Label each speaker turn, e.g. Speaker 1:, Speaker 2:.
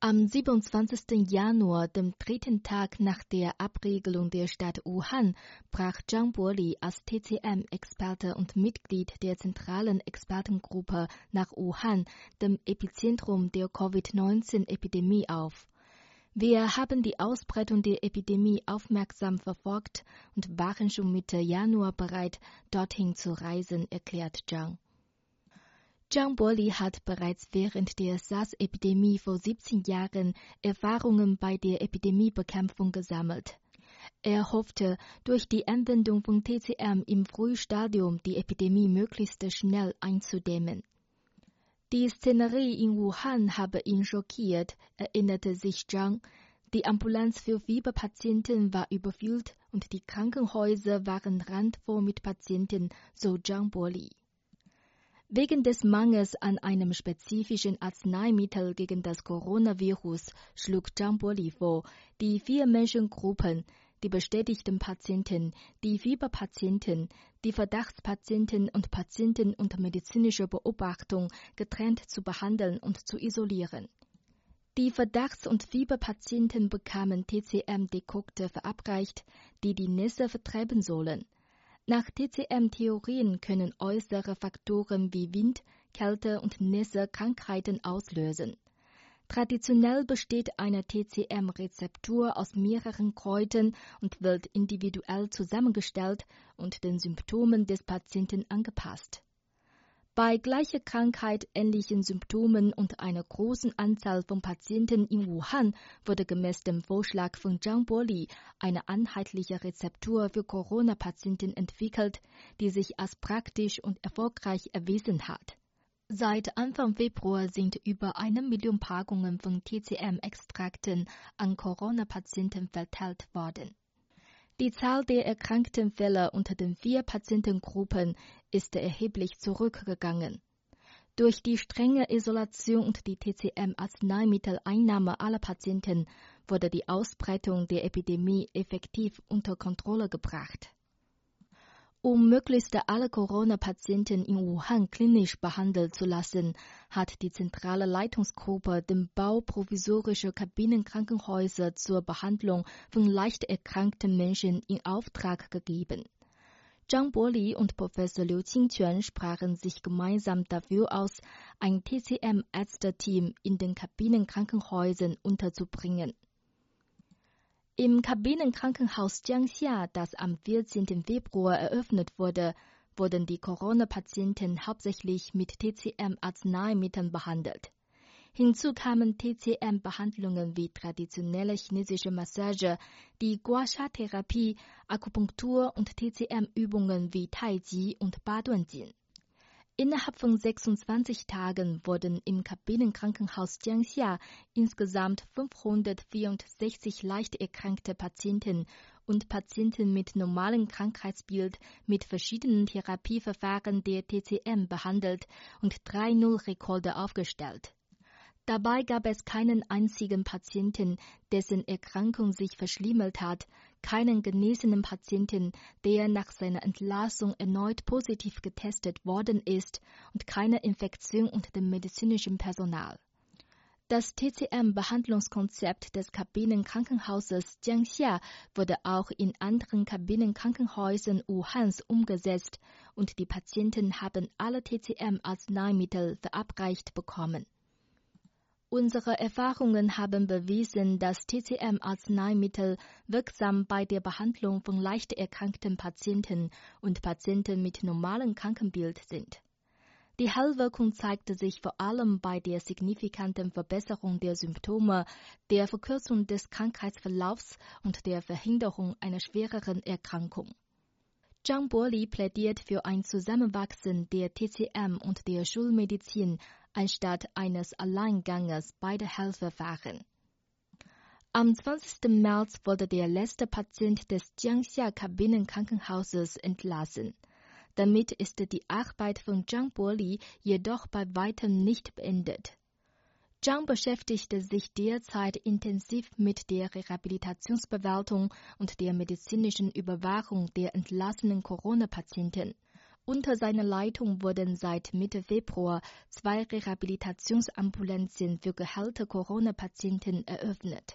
Speaker 1: Am 27. Januar, dem dritten Tag nach der Abregelung der Stadt Wuhan, brach Zhang Boli als TCM-Experte und Mitglied der zentralen Expertengruppe nach Wuhan, dem Epizentrum der Covid-19-Epidemie, auf. Wir haben die Ausbreitung der Epidemie aufmerksam verfolgt und waren schon Mitte Januar bereit, dorthin zu reisen, erklärt Zhang. Zhang Boli hat bereits während der SARS-Epidemie vor 17 Jahren Erfahrungen bei der Epidemiebekämpfung gesammelt. Er hoffte, durch die Anwendung von TCM im Frühstadium die Epidemie möglichst schnell einzudämmen. Die Szenerie in Wuhan habe ihn schockiert, erinnerte sich Zhang. Die Ambulanz für Fieberpatienten war überfüllt und die Krankenhäuser waren randvoll mit Patienten, so Zhang Boli. Wegen des Mangels an einem spezifischen Arzneimittel gegen das Coronavirus schlug Jamboli vor, die vier Menschengruppen, die bestätigten Patienten, die Fieberpatienten, die Verdachtspatienten und Patienten unter medizinischer Beobachtung getrennt zu behandeln und zu isolieren. Die Verdachts- und Fieberpatienten bekamen TCM-Dekokte verabreicht, die die Nässe vertreiben sollen. Nach TCM-Theorien können äußere Faktoren wie Wind, Kälte und Nässe Krankheiten auslösen. Traditionell besteht eine TCM-Rezeptur aus mehreren Kräutern und wird individuell zusammengestellt und den Symptomen des Patienten angepasst. Bei gleicher Krankheit, ähnlichen Symptomen und einer großen Anzahl von Patienten in Wuhan wurde gemäß dem Vorschlag von Zhang Boli eine einheitliche Rezeptur für Corona-Patienten entwickelt, die sich als praktisch und erfolgreich erwiesen hat. Seit Anfang Februar sind über eine Million Packungen von TCM-Extrakten an Corona-Patienten verteilt worden. Die Zahl der erkrankten Fälle unter den vier Patientengruppen ist erheblich zurückgegangen. Durch die strenge Isolation und die TCM-Arzneimitteleinnahme aller Patienten wurde die Ausbreitung der Epidemie effektiv unter Kontrolle gebracht. Um möglichst alle Corona-Patienten in Wuhan klinisch behandelt zu lassen, hat die zentrale Leitungsgruppe den Bau provisorischer Kabinenkrankenhäuser zur Behandlung von leicht erkrankten Menschen in Auftrag gegeben. Zhang Boli und Professor Liu Qingquan sprachen sich gemeinsam dafür aus, ein TCM-Ärzte-Team in den Kabinenkrankenhäusern unterzubringen. Im Kabinenkrankenhaus Jiangxia, das am 14. Februar eröffnet wurde, wurden die Corona-Patienten hauptsächlich mit TCM-Arzneimitteln behandelt. Hinzu kamen TCM-Behandlungen wie traditionelle chinesische Massage, die Guasha-Therapie, Akupunktur und TCM-Übungen wie Tai Chi und Baduanjin. Innerhalb von 26 Tagen wurden im Kabinenkrankenhaus Jiangxia insgesamt 564 leicht erkrankte Patienten und Patienten mit normalem Krankheitsbild mit verschiedenen Therapieverfahren der TCM behandelt und drei Nullrekorde aufgestellt. Dabei gab es keinen einzigen Patienten, dessen Erkrankung sich verschlimmert hat, keinen genesenen Patienten, der nach seiner Entlassung erneut positiv getestet worden ist und keine Infektion unter dem medizinischen Personal. Das TCM-Behandlungskonzept des Kabinenkrankenhauses Jiangxia wurde auch in anderen Kabinenkrankenhäusern Wuhans umgesetzt und die Patienten haben alle TCM-Arzneimittel verabreicht bekommen. Unsere Erfahrungen haben bewiesen, dass TCM-Arzneimittel wirksam bei der Behandlung von leicht erkrankten Patienten und Patienten mit normalem Krankenbild sind. Die Heilwirkung zeigte sich vor allem bei der signifikanten Verbesserung der Symptome, der Verkürzung des Krankheitsverlaufs und der Verhinderung einer schwereren Erkrankung. Zhang Boli plädiert für ein Zusammenwachsen der TCM und der Schulmedizin anstatt eines Alleinganges beider Heilverfahren. Am 20. März wurde der letzte Patient des Jiangxia Kabinenkrankenhauses entlassen. Damit ist die Arbeit von Zhang Boli jedoch bei weitem nicht beendet. Zhang beschäftigte sich derzeit intensiv mit der Rehabilitationsbewaltung und der medizinischen Überwachung der entlassenen Corona-Patienten. Unter seiner Leitung wurden seit Mitte Februar zwei Rehabilitationsambulanzen für geheilte Corona-Patienten eröffnet.